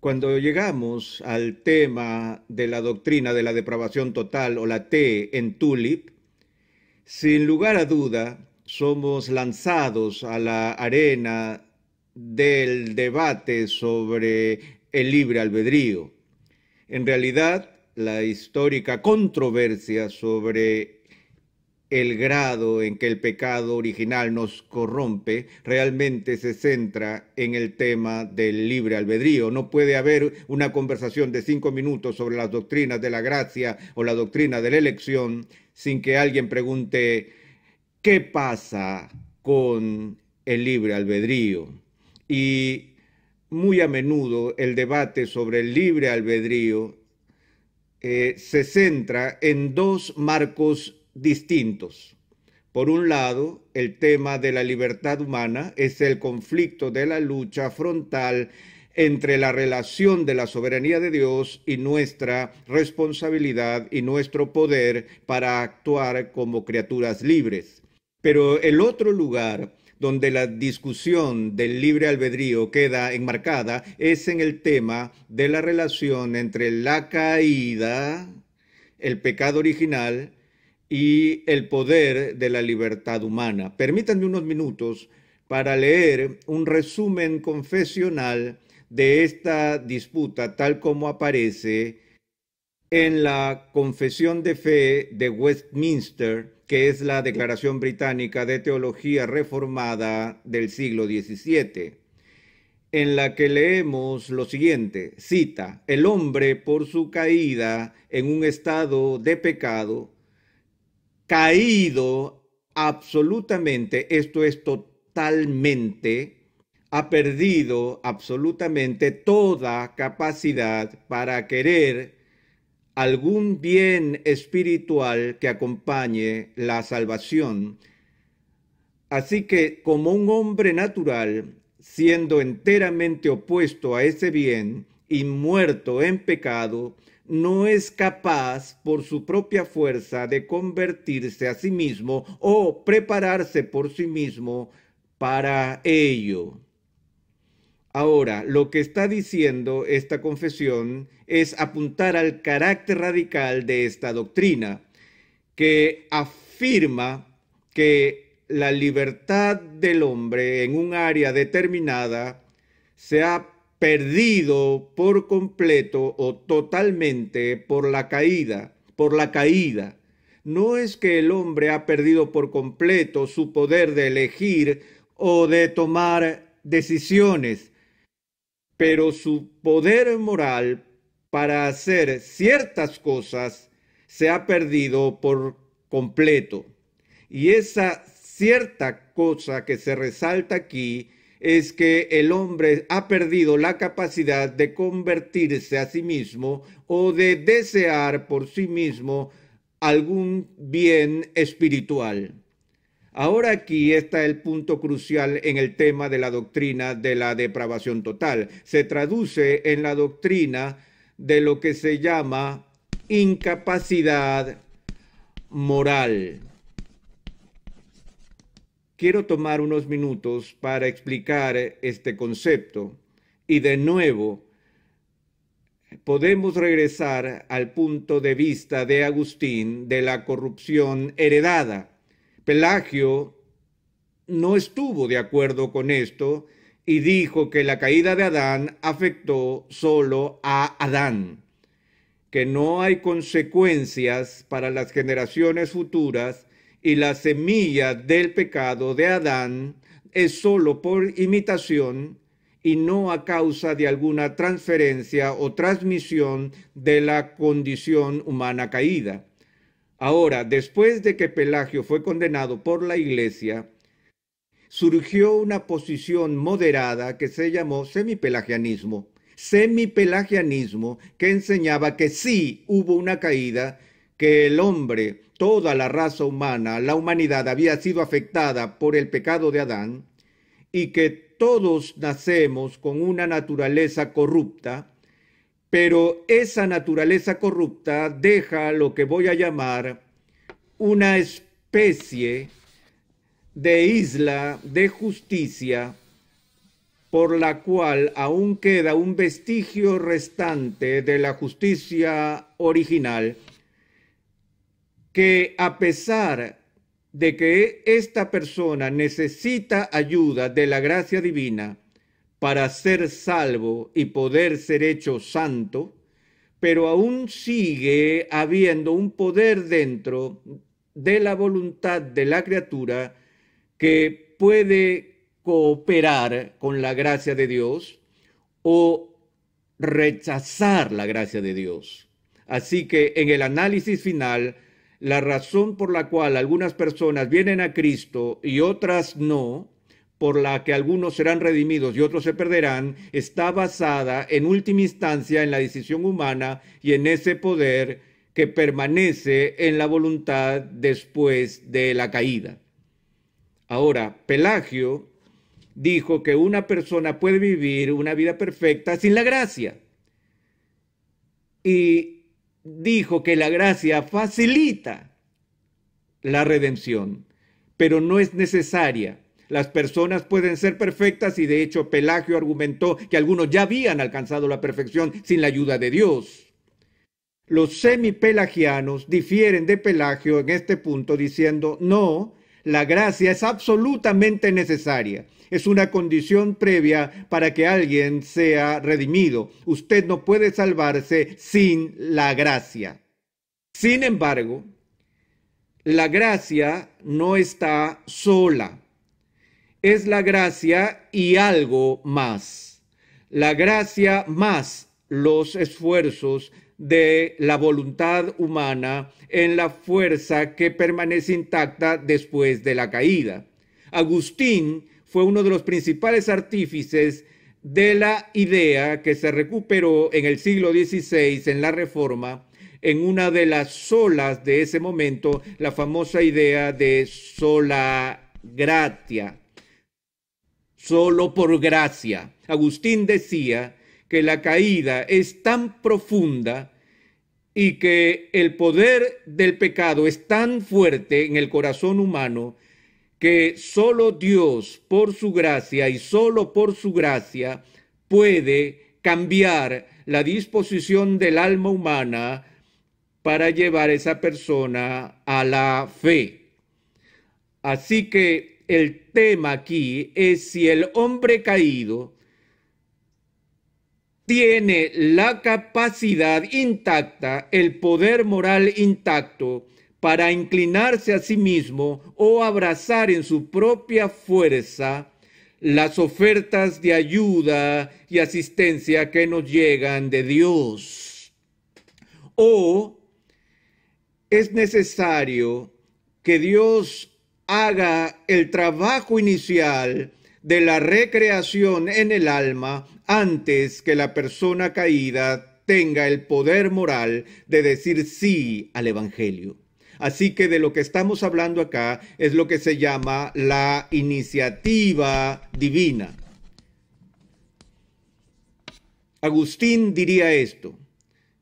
Cuando llegamos al tema de la doctrina de la depravación total o la T en Tulip, sin lugar a duda somos lanzados a la arena del debate sobre el libre albedrío. En realidad, la histórica controversia sobre el grado en que el pecado original nos corrompe realmente se centra en el tema del libre albedrío. No puede haber una conversación de cinco minutos sobre las doctrinas de la gracia o la doctrina de la elección sin que alguien pregunte qué pasa con el libre albedrío. Y muy a menudo el debate sobre el libre albedrío eh, se centra en dos marcos distintos. Por un lado, el tema de la libertad humana es el conflicto de la lucha frontal entre la relación de la soberanía de Dios y nuestra responsabilidad y nuestro poder para actuar como criaturas libres. Pero el otro lugar donde la discusión del libre albedrío queda enmarcada es en el tema de la relación entre la caída, el pecado original, y el poder de la libertad humana. Permítanme unos minutos para leer un resumen confesional de esta disputa tal como aparece en la Confesión de Fe de Westminster, que es la Declaración Británica de Teología Reformada del siglo XVII, en la que leemos lo siguiente, cita, el hombre por su caída en un estado de pecado, caído absolutamente, esto es totalmente, ha perdido absolutamente toda capacidad para querer algún bien espiritual que acompañe la salvación. Así que como un hombre natural, siendo enteramente opuesto a ese bien y muerto en pecado, no es capaz por su propia fuerza de convertirse a sí mismo o prepararse por sí mismo para ello. Ahora, lo que está diciendo esta confesión es apuntar al carácter radical de esta doctrina, que afirma que la libertad del hombre en un área determinada se ha perdido por completo o totalmente por la caída, por la caída. No es que el hombre ha perdido por completo su poder de elegir o de tomar decisiones, pero su poder moral para hacer ciertas cosas se ha perdido por completo. Y esa cierta cosa que se resalta aquí es que el hombre ha perdido la capacidad de convertirse a sí mismo o de desear por sí mismo algún bien espiritual. Ahora aquí está el punto crucial en el tema de la doctrina de la depravación total. Se traduce en la doctrina de lo que se llama incapacidad moral quiero tomar unos minutos para explicar este concepto y de nuevo podemos regresar al punto de vista de Agustín de la corrupción heredada. Pelagio no estuvo de acuerdo con esto y dijo que la caída de Adán afectó solo a Adán, que no hay consecuencias para las generaciones futuras y la semilla del pecado de Adán es sólo por imitación y no a causa de alguna transferencia o transmisión de la condición humana caída. Ahora, después de que Pelagio fue condenado por la iglesia, surgió una posición moderada que se llamó semipelagianismo. Semipelagianismo que enseñaba que sí hubo una caída, que el hombre toda la raza humana, la humanidad había sido afectada por el pecado de Adán y que todos nacemos con una naturaleza corrupta, pero esa naturaleza corrupta deja lo que voy a llamar una especie de isla de justicia por la cual aún queda un vestigio restante de la justicia original, que a pesar de que esta persona necesita ayuda de la gracia divina para ser salvo y poder ser hecho santo, pero aún sigue habiendo un poder dentro de la voluntad de la criatura que puede cooperar con la gracia de Dios o rechazar la gracia de Dios. Así que en el análisis final, la razón por la cual algunas personas vienen a Cristo y otras no, por la que algunos serán redimidos y otros se perderán, está basada en última instancia en la decisión humana y en ese poder que permanece en la voluntad después de la caída. Ahora, Pelagio dijo que una persona puede vivir una vida perfecta sin la gracia. Y dijo que la gracia facilita la redención, pero no es necesaria. Las personas pueden ser perfectas y de hecho Pelagio argumentó que algunos ya habían alcanzado la perfección sin la ayuda de Dios. Los semipelagianos difieren de Pelagio en este punto diciendo, no, la gracia es absolutamente necesaria. Es una condición previa para que alguien sea redimido. Usted no puede salvarse sin la gracia. Sin embargo, la gracia no está sola. Es la gracia y algo más. La gracia más los esfuerzos de la voluntad humana en la fuerza que permanece intacta después de la caída. Agustín fue uno de los principales artífices de la idea que se recuperó en el siglo XVI en la Reforma, en una de las solas de ese momento, la famosa idea de sola gratia, solo por gracia. Agustín decía que la caída es tan profunda y que el poder del pecado es tan fuerte en el corazón humano que solo Dios, por su gracia y solo por su gracia, puede cambiar la disposición del alma humana para llevar a esa persona a la fe. Así que el tema aquí es si el hombre caído tiene la capacidad intacta, el poder moral intacto para inclinarse a sí mismo o abrazar en su propia fuerza las ofertas de ayuda y asistencia que nos llegan de Dios. O es necesario que Dios haga el trabajo inicial de la recreación en el alma antes que la persona caída tenga el poder moral de decir sí al Evangelio. Así que de lo que estamos hablando acá es lo que se llama la iniciativa divina. Agustín diría esto,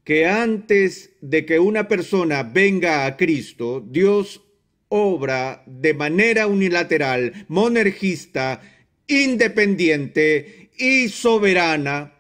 que antes de que una persona venga a Cristo, Dios obra de manera unilateral, monergista, independiente y soberana,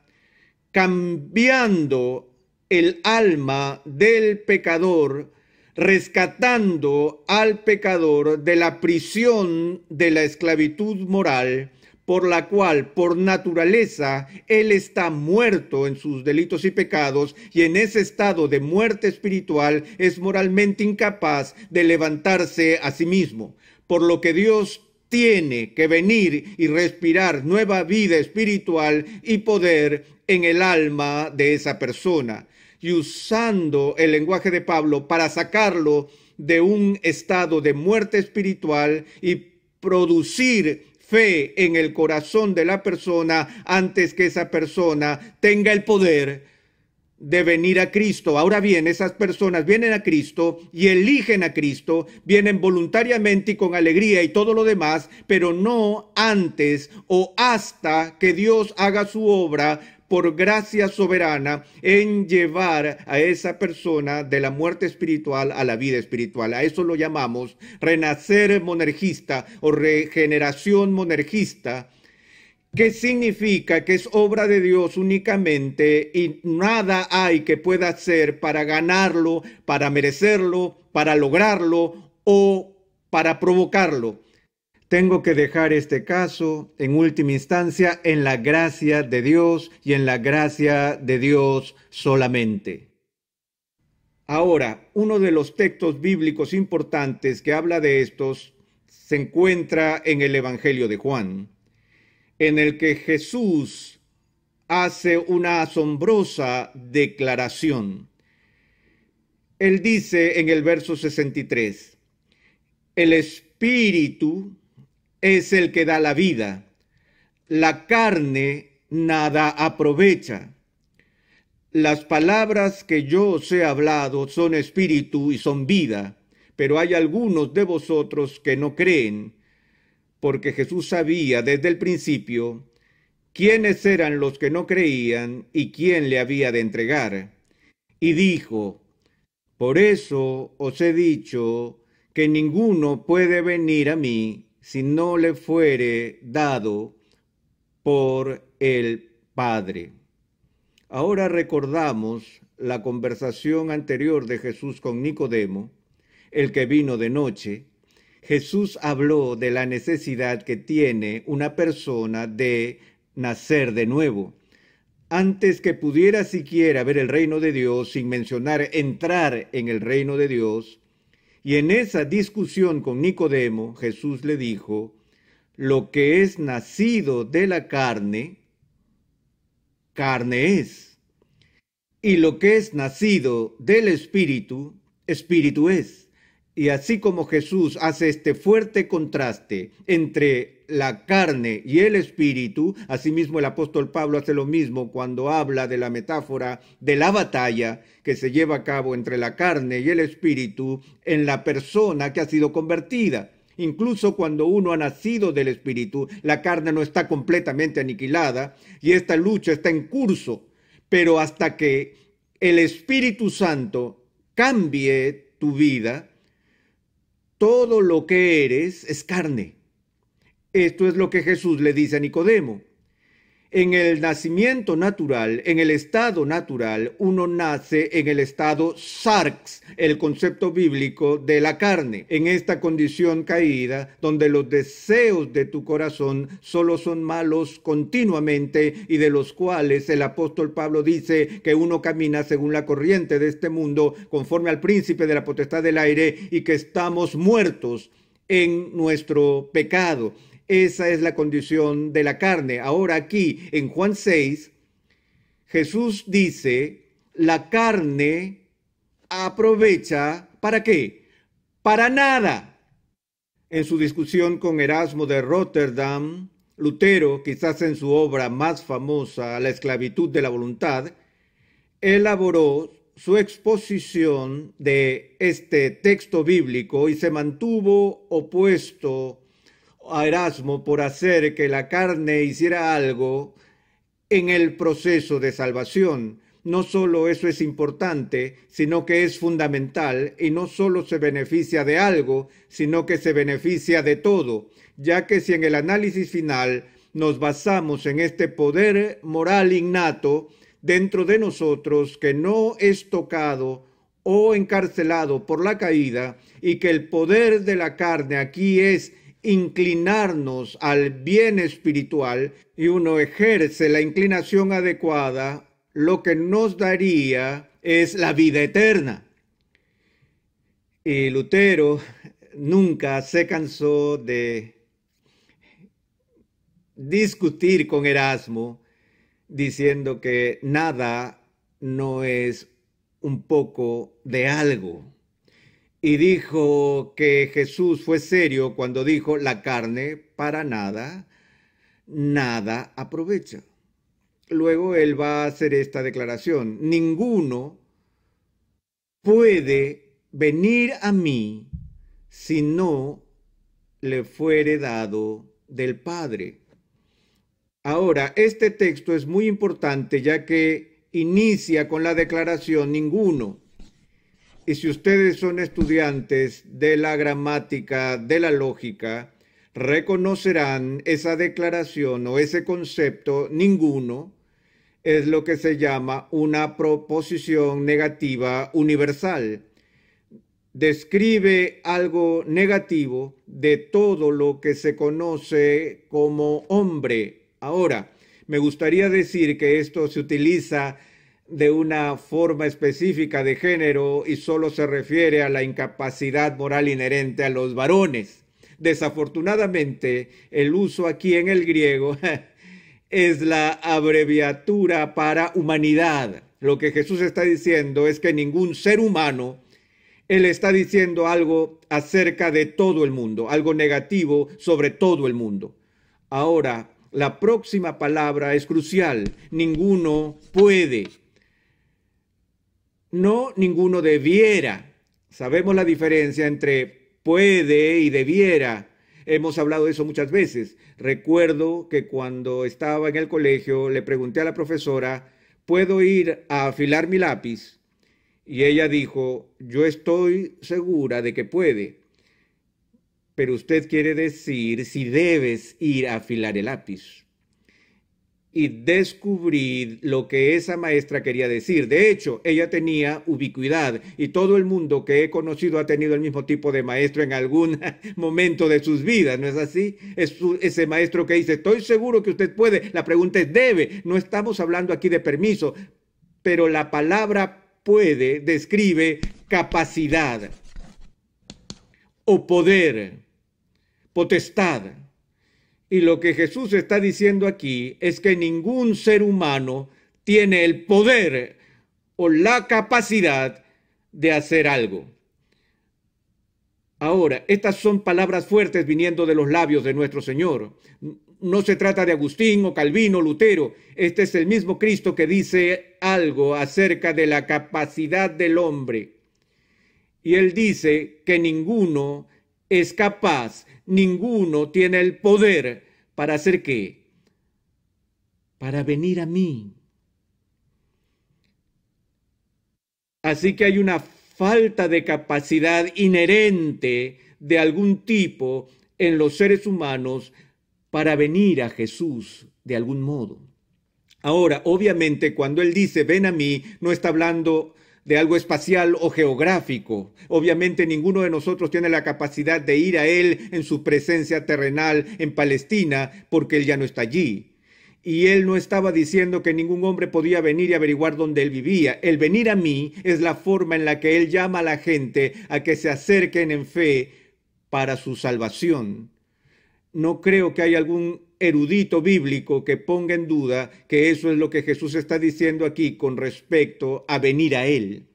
cambiando el alma del pecador rescatando al pecador de la prisión de la esclavitud moral, por la cual por naturaleza él está muerto en sus delitos y pecados, y en ese estado de muerte espiritual es moralmente incapaz de levantarse a sí mismo, por lo que Dios tiene que venir y respirar nueva vida espiritual y poder en el alma de esa persona. Y usando el lenguaje de Pablo para sacarlo de un estado de muerte espiritual y producir fe en el corazón de la persona antes que esa persona tenga el poder de venir a Cristo. Ahora bien, esas personas vienen a Cristo y eligen a Cristo, vienen voluntariamente y con alegría y todo lo demás, pero no antes o hasta que Dios haga su obra por gracia soberana en llevar a esa persona de la muerte espiritual a la vida espiritual. A eso lo llamamos renacer monergista o regeneración monergista. ¿Qué significa que es obra de Dios únicamente y nada hay que pueda hacer para ganarlo, para merecerlo, para lograrlo o para provocarlo. Tengo que dejar este caso, en última instancia, en la gracia de Dios y en la gracia de Dios solamente. Ahora, uno de los textos bíblicos importantes que habla de estos se encuentra en el Evangelio de Juan en el que Jesús hace una asombrosa declaración. Él dice en el verso 63, el Espíritu es el que da la vida, la carne nada aprovecha. Las palabras que yo os he hablado son espíritu y son vida, pero hay algunos de vosotros que no creen porque Jesús sabía desde el principio quiénes eran los que no creían y quién le había de entregar. Y dijo, por eso os he dicho que ninguno puede venir a mí si no le fuere dado por el Padre. Ahora recordamos la conversación anterior de Jesús con Nicodemo, el que vino de noche, Jesús habló de la necesidad que tiene una persona de nacer de nuevo. Antes que pudiera siquiera ver el reino de Dios, sin mencionar entrar en el reino de Dios, y en esa discusión con Nicodemo, Jesús le dijo, lo que es nacido de la carne, carne es, y lo que es nacido del espíritu, espíritu es. Y así como Jesús hace este fuerte contraste entre la carne y el espíritu, asimismo el apóstol Pablo hace lo mismo cuando habla de la metáfora de la batalla que se lleva a cabo entre la carne y el espíritu en la persona que ha sido convertida. Incluso cuando uno ha nacido del espíritu, la carne no está completamente aniquilada y esta lucha está en curso. Pero hasta que el Espíritu Santo cambie tu vida, todo lo que eres es carne. Esto es lo que Jesús le dice a Nicodemo. En el nacimiento natural, en el estado natural, uno nace en el estado sarx, el concepto bíblico de la carne, en esta condición caída, donde los deseos de tu corazón solo son malos continuamente y de los cuales el apóstol Pablo dice que uno camina según la corriente de este mundo, conforme al príncipe de la potestad del aire, y que estamos muertos en nuestro pecado. Esa es la condición de la carne. Ahora aquí en Juan 6, Jesús dice, la carne aprovecha para qué? Para nada. En su discusión con Erasmo de Rotterdam, Lutero, quizás en su obra más famosa, La esclavitud de la voluntad, elaboró su exposición de este texto bíblico y se mantuvo opuesto a Erasmo por hacer que la carne hiciera algo en el proceso de salvación. No solo eso es importante, sino que es fundamental y no solo se beneficia de algo, sino que se beneficia de todo, ya que si en el análisis final nos basamos en este poder moral innato dentro de nosotros que no es tocado o encarcelado por la caída y que el poder de la carne aquí es inclinarnos al bien espiritual y uno ejerce la inclinación adecuada, lo que nos daría es la vida eterna. Y Lutero nunca se cansó de discutir con Erasmo diciendo que nada no es un poco de algo y dijo que Jesús fue serio cuando dijo la carne para nada, nada aprovecha. Luego él va a hacer esta declaración, ninguno puede venir a mí si no le fuere dado del Padre. Ahora, este texto es muy importante ya que inicia con la declaración ninguno. Y si ustedes son estudiantes de la gramática, de la lógica, reconocerán esa declaración o ese concepto, ninguno, es lo que se llama una proposición negativa universal. Describe algo negativo de todo lo que se conoce como hombre. Ahora, me gustaría decir que esto se utiliza de una forma específica de género y solo se refiere a la incapacidad moral inherente a los varones. Desafortunadamente, el uso aquí en el griego es la abreviatura para humanidad. Lo que Jesús está diciendo es que ningún ser humano, Él está diciendo algo acerca de todo el mundo, algo negativo sobre todo el mundo. Ahora, la próxima palabra es crucial. Ninguno puede. No ninguno debiera. Sabemos la diferencia entre puede y debiera. Hemos hablado de eso muchas veces. Recuerdo que cuando estaba en el colegio le pregunté a la profesora, ¿puedo ir a afilar mi lápiz? Y ella dijo, yo estoy segura de que puede pero usted quiere decir si debes ir a afilar el lápiz. Y descubrí lo que esa maestra quería decir. De hecho, ella tenía ubicuidad y todo el mundo que he conocido ha tenido el mismo tipo de maestro en algún momento de sus vidas, ¿no es así? Es ese maestro que dice, estoy seguro que usted puede. La pregunta es, debe. No estamos hablando aquí de permiso, pero la palabra puede describe capacidad o poder potestad. Y lo que Jesús está diciendo aquí es que ningún ser humano tiene el poder o la capacidad de hacer algo. Ahora, estas son palabras fuertes viniendo de los labios de nuestro Señor. No se trata de Agustín o Calvino, Lutero. Este es el mismo Cristo que dice algo acerca de la capacidad del hombre. Y él dice que ninguno es capaz ninguno tiene el poder para hacer qué? Para venir a mí. Así que hay una falta de capacidad inherente de algún tipo en los seres humanos para venir a Jesús de algún modo. Ahora, obviamente, cuando Él dice, ven a mí, no está hablando de algo espacial o geográfico. Obviamente ninguno de nosotros tiene la capacidad de ir a Él en su presencia terrenal en Palestina porque Él ya no está allí. Y Él no estaba diciendo que ningún hombre podía venir y averiguar dónde Él vivía. El venir a mí es la forma en la que Él llama a la gente a que se acerquen en fe para su salvación. No creo que haya algún erudito bíblico que ponga en duda que eso es lo que Jesús está diciendo aquí con respecto a venir a Él.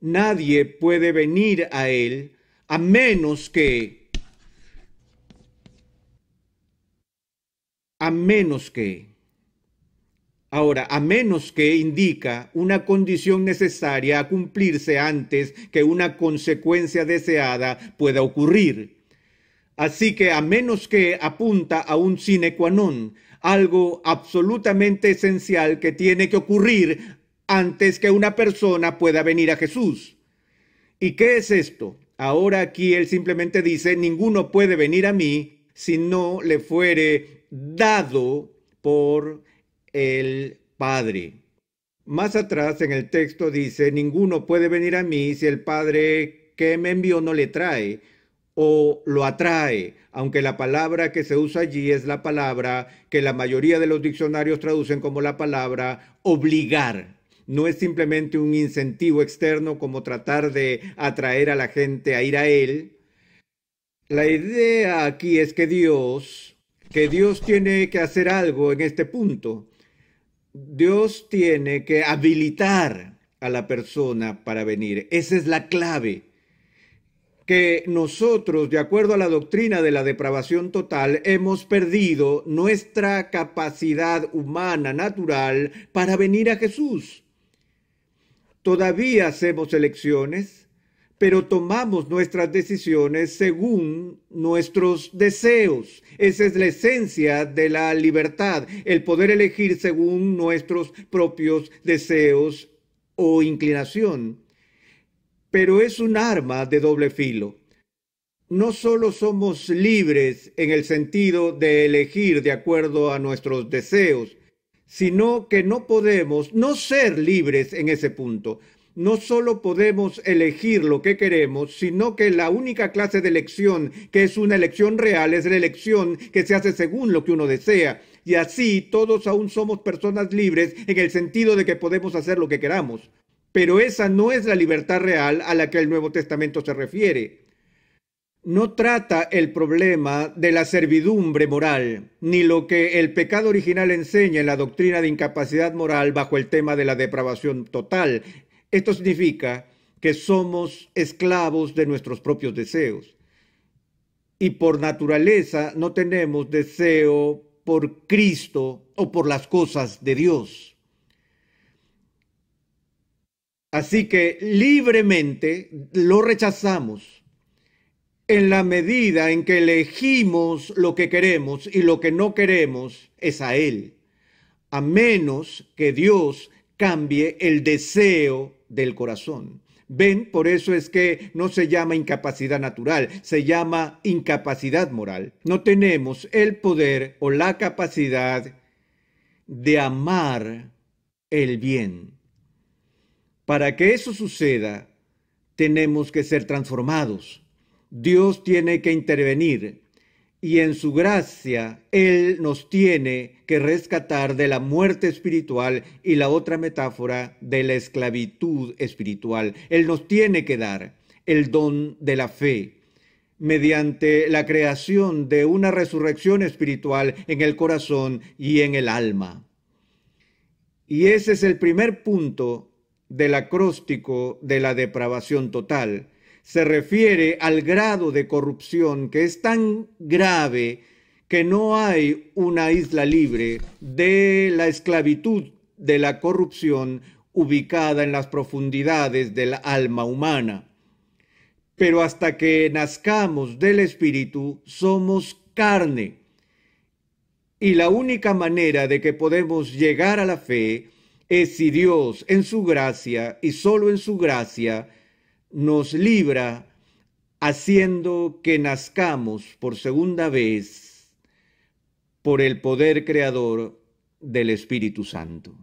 Nadie puede venir a Él a menos que, a menos que, ahora, a menos que indica una condición necesaria a cumplirse antes que una consecuencia deseada pueda ocurrir. Así que a menos que apunta a un sine qua non, algo absolutamente esencial que tiene que ocurrir antes que una persona pueda venir a Jesús. ¿Y qué es esto? Ahora aquí él simplemente dice, ninguno puede venir a mí si no le fuere dado por el Padre. Más atrás en el texto dice, ninguno puede venir a mí si el Padre que me envió no le trae o lo atrae, aunque la palabra que se usa allí es la palabra que la mayoría de los diccionarios traducen como la palabra obligar. No es simplemente un incentivo externo como tratar de atraer a la gente a ir a él. La idea aquí es que Dios, que Dios tiene que hacer algo en este punto. Dios tiene que habilitar a la persona para venir. Esa es la clave que nosotros, de acuerdo a la doctrina de la depravación total, hemos perdido nuestra capacidad humana natural para venir a Jesús. Todavía hacemos elecciones, pero tomamos nuestras decisiones según nuestros deseos. Esa es la esencia de la libertad, el poder elegir según nuestros propios deseos o inclinación pero es un arma de doble filo. no solo somos libres en el sentido de elegir de acuerdo a nuestros deseos, sino que no podemos no ser libres en ese punto. No solo podemos elegir lo que queremos, sino que la única clase de elección que es una elección real es la elección que se hace según lo que uno desea. Y así todos aún somos personas libres en el sentido de que podemos hacer lo que queramos. Pero esa no es la libertad real a la que el Nuevo Testamento se refiere no trata el problema de la servidumbre moral, ni lo que el pecado original enseña en la doctrina de incapacidad moral bajo el tema de la depravación total. Esto significa que somos esclavos de nuestros propios deseos. Y por naturaleza no tenemos deseo por Cristo o por las cosas de Dios. Así que libremente lo rechazamos en la medida en que elegimos lo que queremos y lo que no queremos es a Él, a menos que Dios cambie el deseo del corazón. Ven, por eso es que no se llama incapacidad natural, se llama incapacidad moral. No tenemos el poder o la capacidad de amar el bien. Para que eso suceda, tenemos que ser transformados Dios tiene que intervenir y en su gracia Él nos tiene que rescatar de la muerte espiritual y la otra metáfora de la esclavitud espiritual. Él nos tiene que dar el don de la fe mediante la creación de una resurrección espiritual en el corazón y en el alma. Y ese es el primer punto del acróstico de la depravación total se refiere al grado de corrupción que es tan grave que no hay una isla libre de la esclavitud de la corrupción ubicada en las profundidades del alma humana. Pero hasta que nazcamos del Espíritu somos carne. Y la única manera de que podemos llegar a la fe es si Dios en su gracia y solo en su gracia nos libra haciendo que nazcamos por segunda vez por el poder creador del Espíritu Santo.